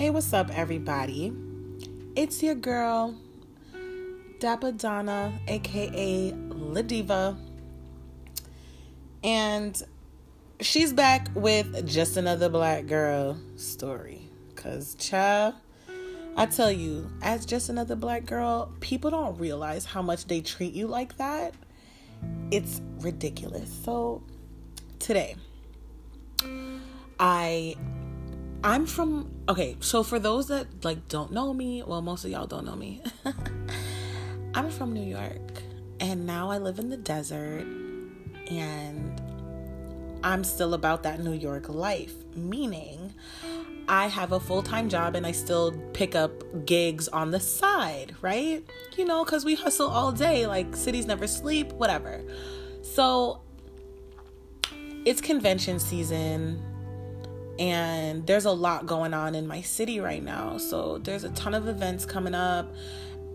Hey, what's up, everybody? It's your girl, Dappa Donna, aka Ladiva. And she's back with just another black girl story. Cause child, I tell you, as just another black girl, people don't realize how much they treat you like that. It's ridiculous. So today, I I'm from okay, so for those that like don't know me, well most of y'all don't know me. I'm from New York and now I live in the desert and I'm still about that New York life, meaning I have a full time job and I still pick up gigs on the side, right? You know, because we hustle all day, like cities never sleep, whatever. So it's convention season and there's a lot going on in my city right now. So there's a ton of events coming up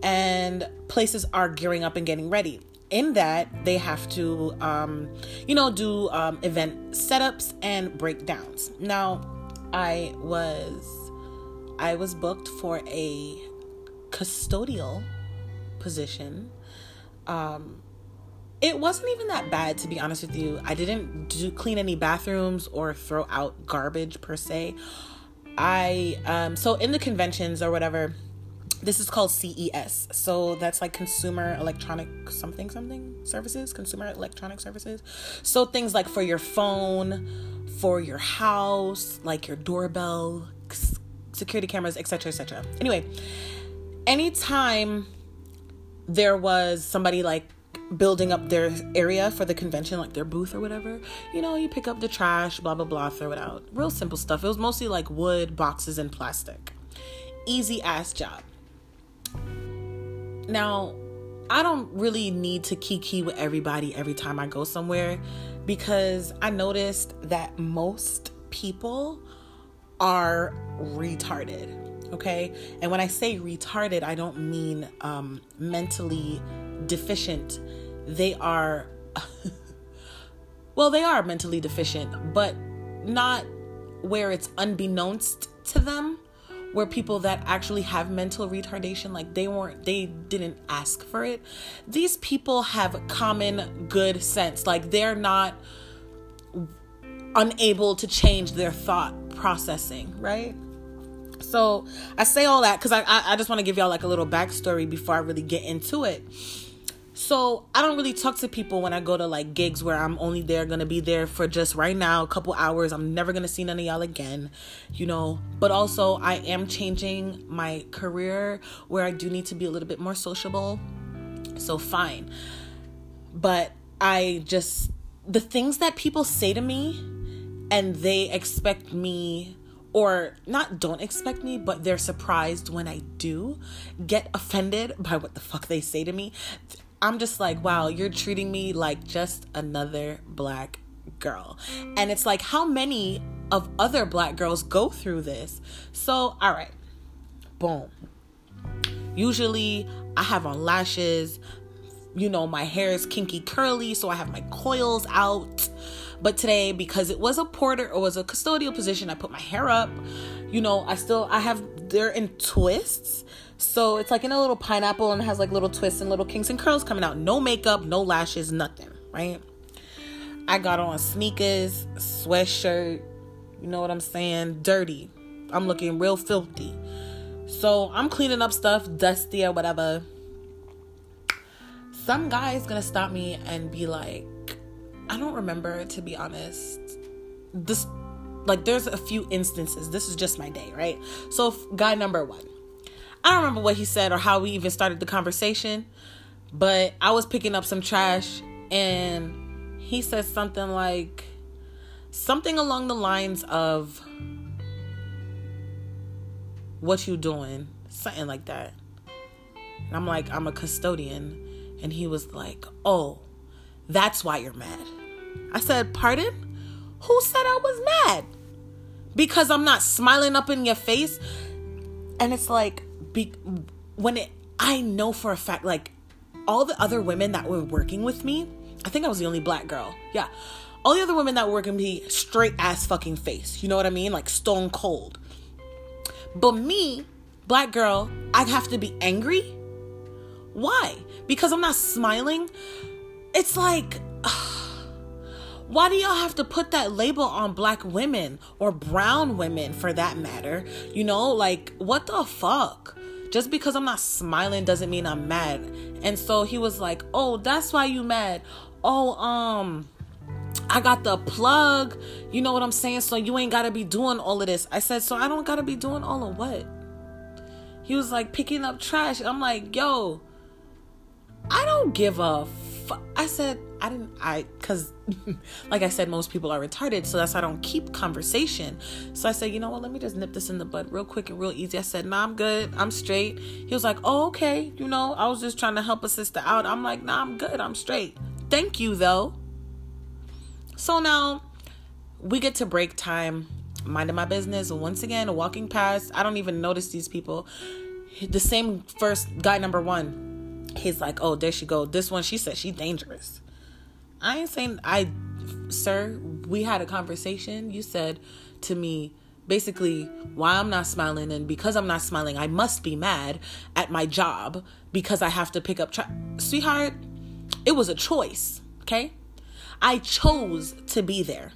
and places are gearing up and getting ready in that they have to um, you know do um, event setups and breakdowns now i was i was booked for a custodial position um, it wasn't even that bad to be honest with you i didn't do clean any bathrooms or throw out garbage per se i um so in the conventions or whatever this is called CES. So that's like consumer electronic something something services, consumer electronic services. So things like for your phone, for your house, like your doorbell, security cameras, etc., etc. Anyway, anytime there was somebody like building up their area for the convention, like their booth or whatever, you know, you pick up the trash, blah blah blah, throw it out. Real simple stuff. It was mostly like wood, boxes, and plastic. Easy ass job now, I don't really need to kiki with everybody every time I go somewhere because I noticed that most people are retarded. Okay. And when I say retarded, I don't mean um, mentally deficient. They are, well, they are mentally deficient, but not where it's unbeknownst to them where people that actually have mental retardation like they weren't they didn't ask for it. These people have common good sense. Like they're not unable to change their thought processing right? So i say all that because I, I just want to give y'all like a little backstory before i really get into it so I don't really talk to people when I go to like gigs where I'm only there gonna be there for just right now, a couple hours. I'm never gonna see none of y'all again, you know. But also I am changing my career where I do need to be a little bit more sociable. So fine. But I just the things that people say to me and they expect me or not don't expect me, but they're surprised when I do get offended by what the fuck they say to me. I'm just like, wow, you're treating me like just another black girl. And it's like, how many of other black girls go through this? So, all right, boom. Usually, I have on lashes. You know, my hair is kinky curly, so I have my coils out. But today, because it was a porter or was a custodial position, I put my hair up. You know, I still I have they're in twists. So it's like in a little pineapple and has like little twists and little kinks and curls coming out. No makeup, no lashes, nothing, right? I got on sneakers, sweatshirt, you know what I'm saying? Dirty. I'm looking real filthy. So I'm cleaning up stuff, dusty or whatever. Some guy's gonna stop me and be like, I don't remember to be honest. This like there's a few instances. This is just my day, right? So guy number 1 I don't remember what he said or how we even started the conversation, but I was picking up some trash and he said something like something along the lines of what you doing? Something like that. And I'm like, I'm a custodian. And he was like, Oh, that's why you're mad. I said, Pardon? Who said I was mad? Because I'm not smiling up in your face. And it's like, be, when it I know for a fact like all the other women that were working with me, I think I was the only black girl. Yeah. All the other women that were working me straight ass fucking face. You know what I mean? Like stone cold. But me, black girl, I'd have to be angry? Why? Because I'm not smiling? It's like, why do y'all have to put that label on black women or brown women for that matter? You know, like, what the fuck? Just because I'm not smiling doesn't mean I'm mad. And so he was like, oh, that's why you mad. Oh, um, I got the plug. You know what I'm saying? So you ain't got to be doing all of this. I said, So I don't got to be doing all of what? He was like, picking up trash. I'm like, Yo, I don't give a fuck. I said, I didn't, I, cause like I said, most people are retarded. So that's why I don't keep conversation. So I said, You know what? Let me just nip this in the bud real quick and real easy. I said, Nah, I'm good. I'm straight. He was like, Oh, okay. You know, I was just trying to help a sister out. I'm like, Nah, I'm good. I'm straight. Thank you, though. So now we get to break time, minding my business. Once again, walking past, I don't even notice these people. The same first guy number one. He's like, oh, there she go. This one, she said she's dangerous. I ain't saying I, sir. We had a conversation. You said to me, basically why I'm not smiling and because I'm not smiling I must be mad at my job because I have to pick up tra- sweetheart it was a choice okay I chose to be there.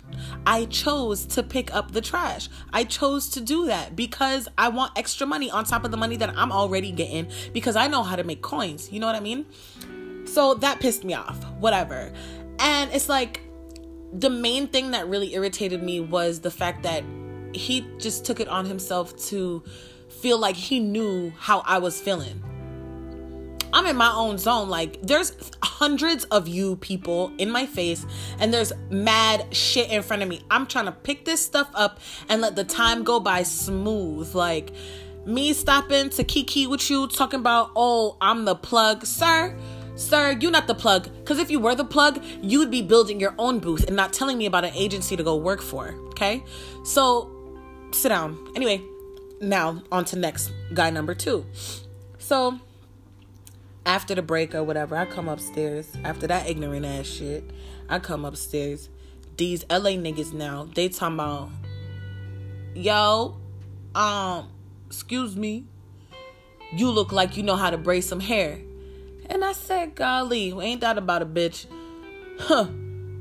I chose to pick up the trash. I chose to do that because I want extra money on top of the money that I'm already getting because I know how to make coins. You know what I mean? So that pissed me off. Whatever. And it's like the main thing that really irritated me was the fact that he just took it on himself to feel like he knew how I was feeling. I'm in my own zone. Like, there's hundreds of you people in my face, and there's mad shit in front of me. I'm trying to pick this stuff up and let the time go by smooth. Like, me stopping to kiki with you, talking about, oh, I'm the plug. Sir, sir, you're not the plug. Because if you were the plug, you'd be building your own booth and not telling me about an agency to go work for. Okay? So, sit down. Anyway, now on to next guy number two. So, after the break or whatever, I come upstairs. After that ignorant ass shit, I come upstairs. These LA niggas now, they talking about, yo, um, excuse me, you look like you know how to braid some hair. And I said, golly, ain't that about a bitch? Huh.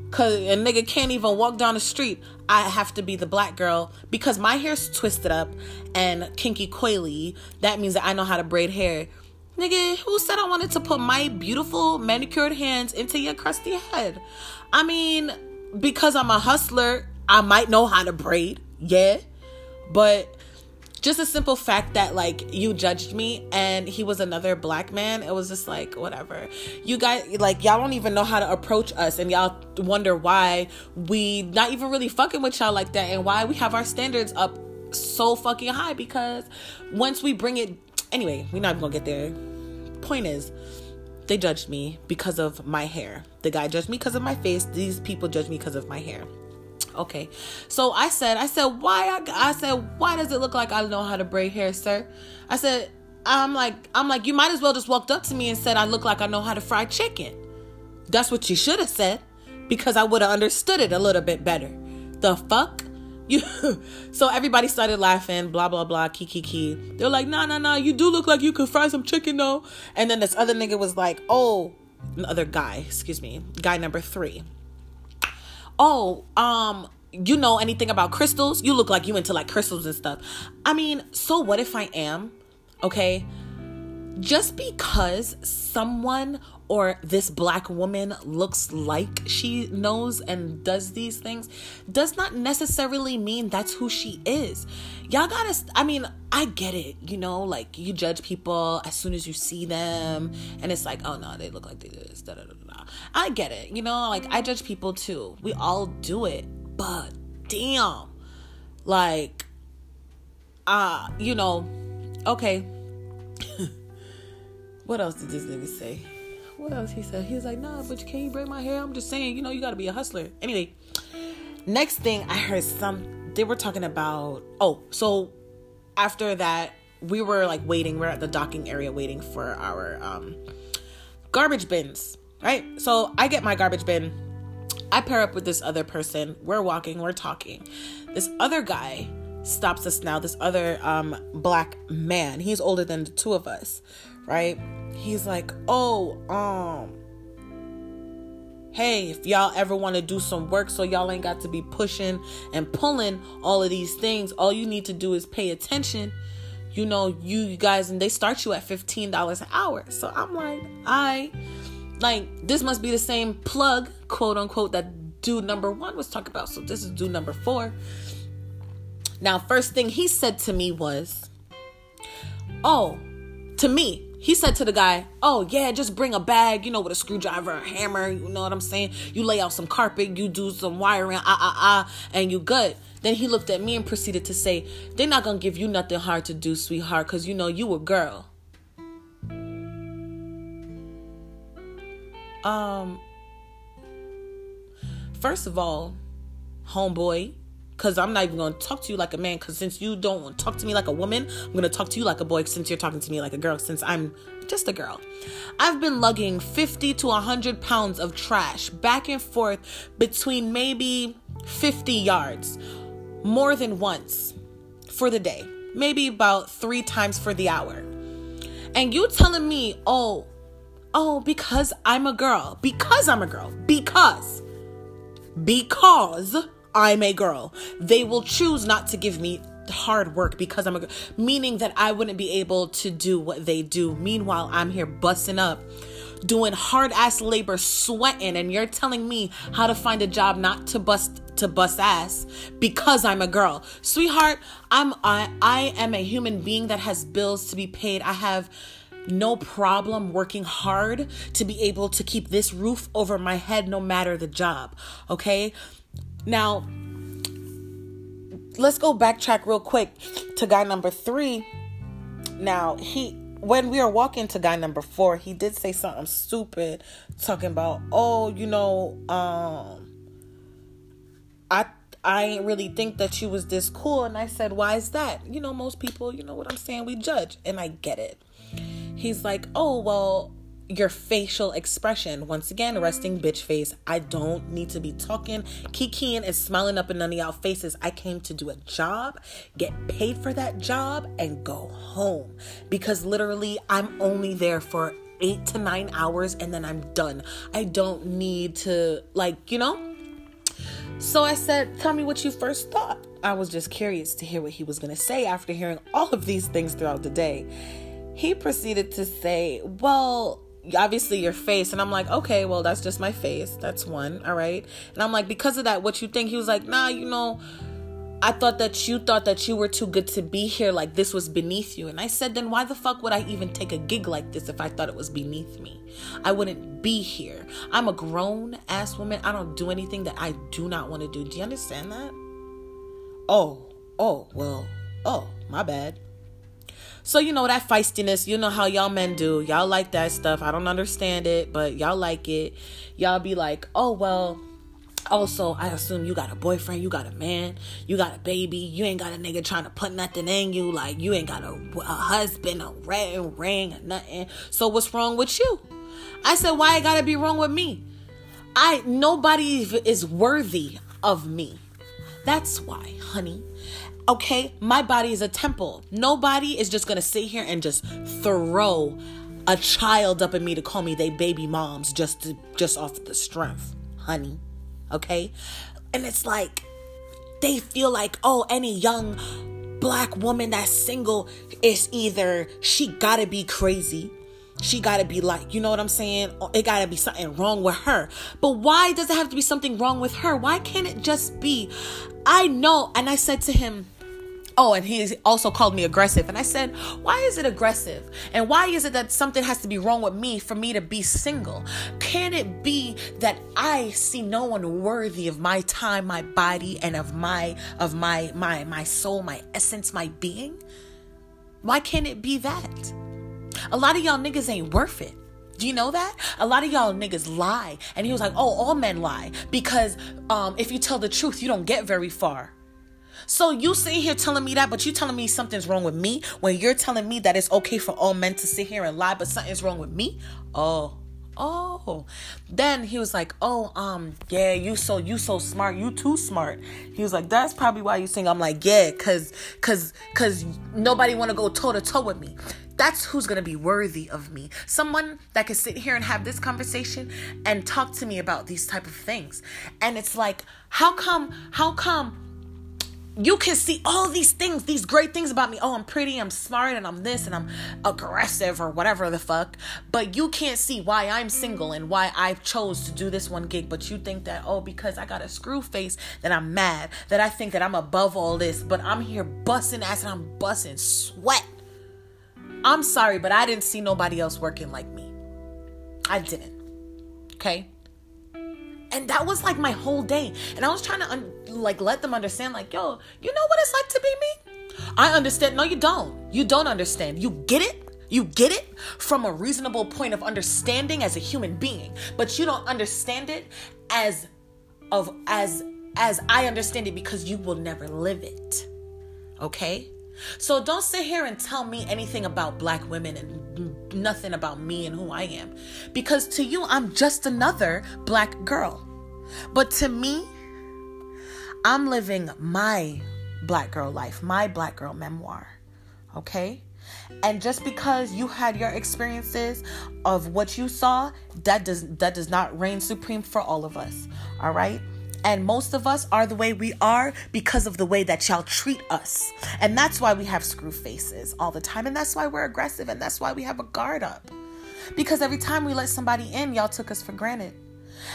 Cause a nigga can't even walk down the street. I have to be the black girl because my hair's twisted up and kinky coily. That means that I know how to braid hair. Nigga, who said I wanted to put my beautiful manicured hands into your crusty head? I mean, because I'm a hustler, I might know how to braid, yeah. But just a simple fact that like you judged me and he was another black man it was just like whatever you guys like y'all don't even know how to approach us and y'all wonder why we not even really fucking with y'all like that and why we have our standards up so fucking high because once we bring it anyway we're not even gonna get there point is, they judged me because of my hair. The guy judged me because of my face. These people judged me because of my hair. Okay, so I said, I said, why? I, I said, why does it look like I know how to braid hair, sir? I said, I'm like, I'm like, you might as well just walked up to me and said I look like I know how to fry chicken. That's what you should have said, because I would have understood it a little bit better. The fuck? You so everybody started laughing, blah blah blah, kiki key. They're like, nah nah nah, you do look like you could fry some chicken though. And then this other nigga was like, oh, another guy, excuse me, guy number three. Oh, um, you know anything about crystals? You look like you into like crystals and stuff. I mean, so what if I am? Okay. Just because someone or this black woman looks like she knows and does these things does not necessarily mean that's who she is. Y'all gotta, I mean, I get it, you know, like you judge people as soon as you see them, and it's like, oh no, they look like they do this, da da da da. I get it, you know, like I judge people too. We all do it, but damn, like, ah, uh, you know, okay. what else did this nigga say? what else he said? He was like, nah, but you can you braid my hair? I'm just saying, you know, you gotta be a hustler. Anyway, next thing I heard some they were talking about oh, so after that, we were like waiting, we're at the docking area waiting for our um garbage bins, right? So I get my garbage bin, I pair up with this other person, we're walking, we're talking. This other guy stops us now. This other um, black man. He's older than the two of us, right? He's like, oh, um, hey, if y'all ever want to do some work so y'all ain't got to be pushing and pulling all of these things, all you need to do is pay attention. You know, you guys, and they start you at $15 an hour. So I'm like, I like this must be the same plug, quote unquote, that dude number one was talking about. So this is dude number four. Now, first thing he said to me was, Oh, to me, he said to the guy, Oh, yeah, just bring a bag, you know, with a screwdriver, a hammer, you know what I'm saying? You lay out some carpet, you do some wiring, ah, ah, ah, and you good. Then he looked at me and proceeded to say, They're not gonna give you nothing hard to do, sweetheart, because you know you a girl. Um, first of all, homeboy, because I'm not even going to talk to you like a man. Because since you don't talk to me like a woman, I'm going to talk to you like a boy. Since you're talking to me like a girl, since I'm just a girl, I've been lugging 50 to 100 pounds of trash back and forth between maybe 50 yards, more than once for the day, maybe about three times for the hour. And you telling me, oh, oh, because I'm a girl, because I'm a girl, because, because I'm a girl. They will choose not to give me hard work because I'm a girl, meaning that I wouldn't be able to do what they do. Meanwhile, I'm here busting up, doing hard ass labor, sweating, and you're telling me how to find a job not to bust to bust ass because I'm a girl. Sweetheart, I'm I, I am a human being that has bills to be paid. I have no problem working hard to be able to keep this roof over my head no matter the job. Okay? Now, let's go backtrack real quick to guy number three. Now, he when we were walking to guy number four, he did say something stupid, talking about, oh, you know, um, I I ain't really think that you was this cool. And I said, why is that? You know, most people, you know what I'm saying, we judge. And I get it. He's like, oh, well, your facial expression. Once again, resting bitch face. I don't need to be talking, kikiing, and smiling up in none of y'all faces. I came to do a job, get paid for that job, and go home. Because literally, I'm only there for eight to nine hours and then I'm done. I don't need to, like, you know? So I said, Tell me what you first thought. I was just curious to hear what he was going to say after hearing all of these things throughout the day. He proceeded to say, Well, obviously your face. And i'm like okay well that's just my face. That's one. All right. And i'm like because of that what you think? He was like nah you know i thought that you thought that you were too good to be here. Like this was beneath you. And i said then why the fuck would i even take a gig like this if i thought it was beneath me? I wouldn't be here. I'm a grown ass woman. I don't do anything that i do not want to do. Do you understand that? Oh oh well oh my bad so, you know, that feistiness, you know how y'all men do. Y'all like that stuff. I don't understand it, but y'all like it. Y'all be like, oh, well, also, I assume you got a boyfriend, you got a man, you got a baby, you ain't got a nigga trying to put nothing in you, like you ain't got a, a husband, a ring, ring, nothing. So what's wrong with you? I said, why it gotta be wrong with me? I nobody is worthy of me. That's why, honey. Okay, my body is a temple. Nobody is just gonna sit here and just throw a child up at me to call me they baby moms just to, just off the strength, honey. Okay? And it's like they feel like, oh, any young black woman that's single is either she gotta be crazy she gotta be like, you know what I'm saying? It gotta be something wrong with her. But why does it have to be something wrong with her? Why can't it just be? I know. And I said to him, Oh, and he also called me aggressive. And I said, Why is it aggressive? And why is it that something has to be wrong with me for me to be single? Can it be that I see no one worthy of my time, my body, and of my of my my my soul, my essence, my being? Why can't it be that? A lot of y'all niggas ain't worth it. Do you know that? A lot of y'all niggas lie. And he was like, oh, all men lie. Because um, if you tell the truth, you don't get very far. So you sitting here telling me that, but you telling me something's wrong with me when you're telling me that it's okay for all men to sit here and lie, but something's wrong with me? Oh, oh. Then he was like, oh, um, yeah, you so you so smart, you too smart. He was like, that's probably why you sing. I'm like, yeah, cause cause cause nobody wanna go toe to toe with me. That's who's gonna be worthy of me. Someone that can sit here and have this conversation and talk to me about these type of things. And it's like, how come, how come you can see all these things, these great things about me. Oh, I'm pretty, I'm smart, and I'm this, and I'm aggressive, or whatever the fuck. But you can't see why I'm single and why I chose to do this one gig. But you think that, oh, because I got a screw face, that I'm mad, that I think that I'm above all this. But I'm here busting ass and I'm busting sweat. I'm sorry, but I didn't see nobody else working like me. I didn't. Okay? And that was like my whole day. And i was trying to un- like let them understand like yo you know what it's like to be me? I understand no you don't. You don't understand. You get it? You get it from a reasonable point of understanding as a human being. But you don't understand it as of as as i understand it because you will never live it. Okay so don't sit here and tell me anything about black women and nothing about me and who I am. Because to you, I'm just another black girl. But to me, I'm living my black girl life, my black girl memoir. Okay? And just because you had your experiences of what you saw, that does that does not reign supreme for all of us. All right? And most of us are the way we are because of the way that y'all treat us. And that's why we have screw faces all the time. And that's why we're aggressive. And that's why we have a guard up. Because every time we let somebody in, y'all took us for granted.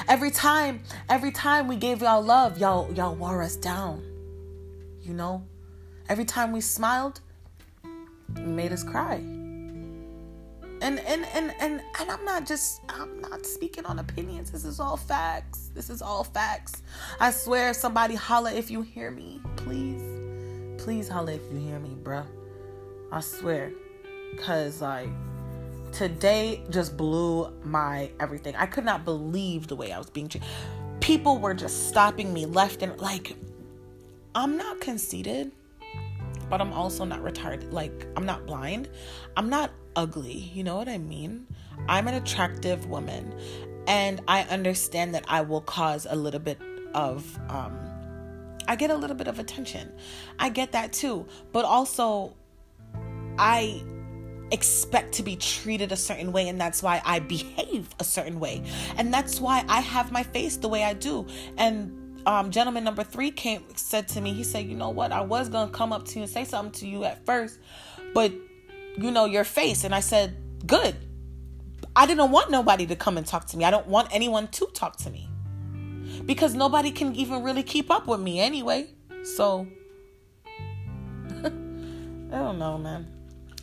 Every time, every time we gave y'all love, y'all y'all wore us down. You know? Every time we smiled, you made us cry and and and and and I'm not just I'm not speaking on opinions. This is all facts. This is all facts. I swear, somebody holla if you hear me, please, please holla if you hear me, bruh. I swear, cause like today just blew my everything. I could not believe the way I was being treated. People were just stopping me left and like. I'm not conceited but I'm also not retarded. Like, I'm not blind. I'm not ugly. You know what I mean? I'm an attractive woman. And I understand that I will cause a little bit of, um, I get a little bit of attention. I get that too. But also, I expect to be treated a certain way and that's why I behave a certain way. And that's why I have my face the way I do. And um, gentleman number three came said to me, he said, "You know what? I was gonna come up to you and say something to you at first, but you know your face." And I said, "Good. I didn't want nobody to come and talk to me. I don't want anyone to talk to me because nobody can even really keep up with me anyway. So I don't know, man.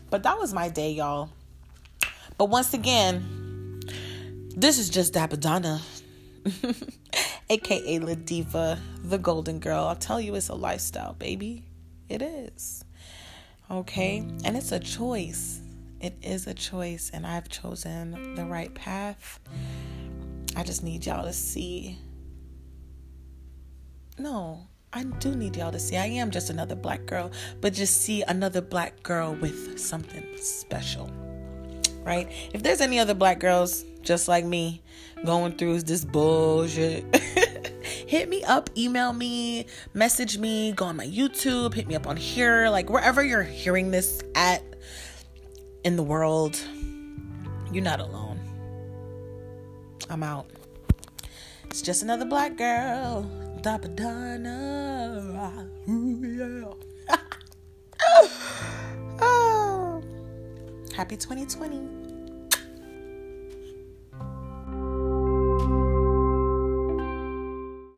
But that was my day, y'all. But once again, this is just Dapadonna. aka La Diva, the Golden Girl. I'll tell you, it's a lifestyle, baby. It is. Okay? And it's a choice. It is a choice, and I've chosen the right path. I just need y'all to see. No, I do need y'all to see. I am just another black girl, but just see another black girl with something special. Right? If there's any other black girls just like me going through this bullshit. hit me up, email me, message me, go on my YouTube, hit me up on here, like wherever you're hearing this at in the world. You're not alone. I'm out. It's just another black girl. Dapadonna. Ooh, yeah. Happy 2020.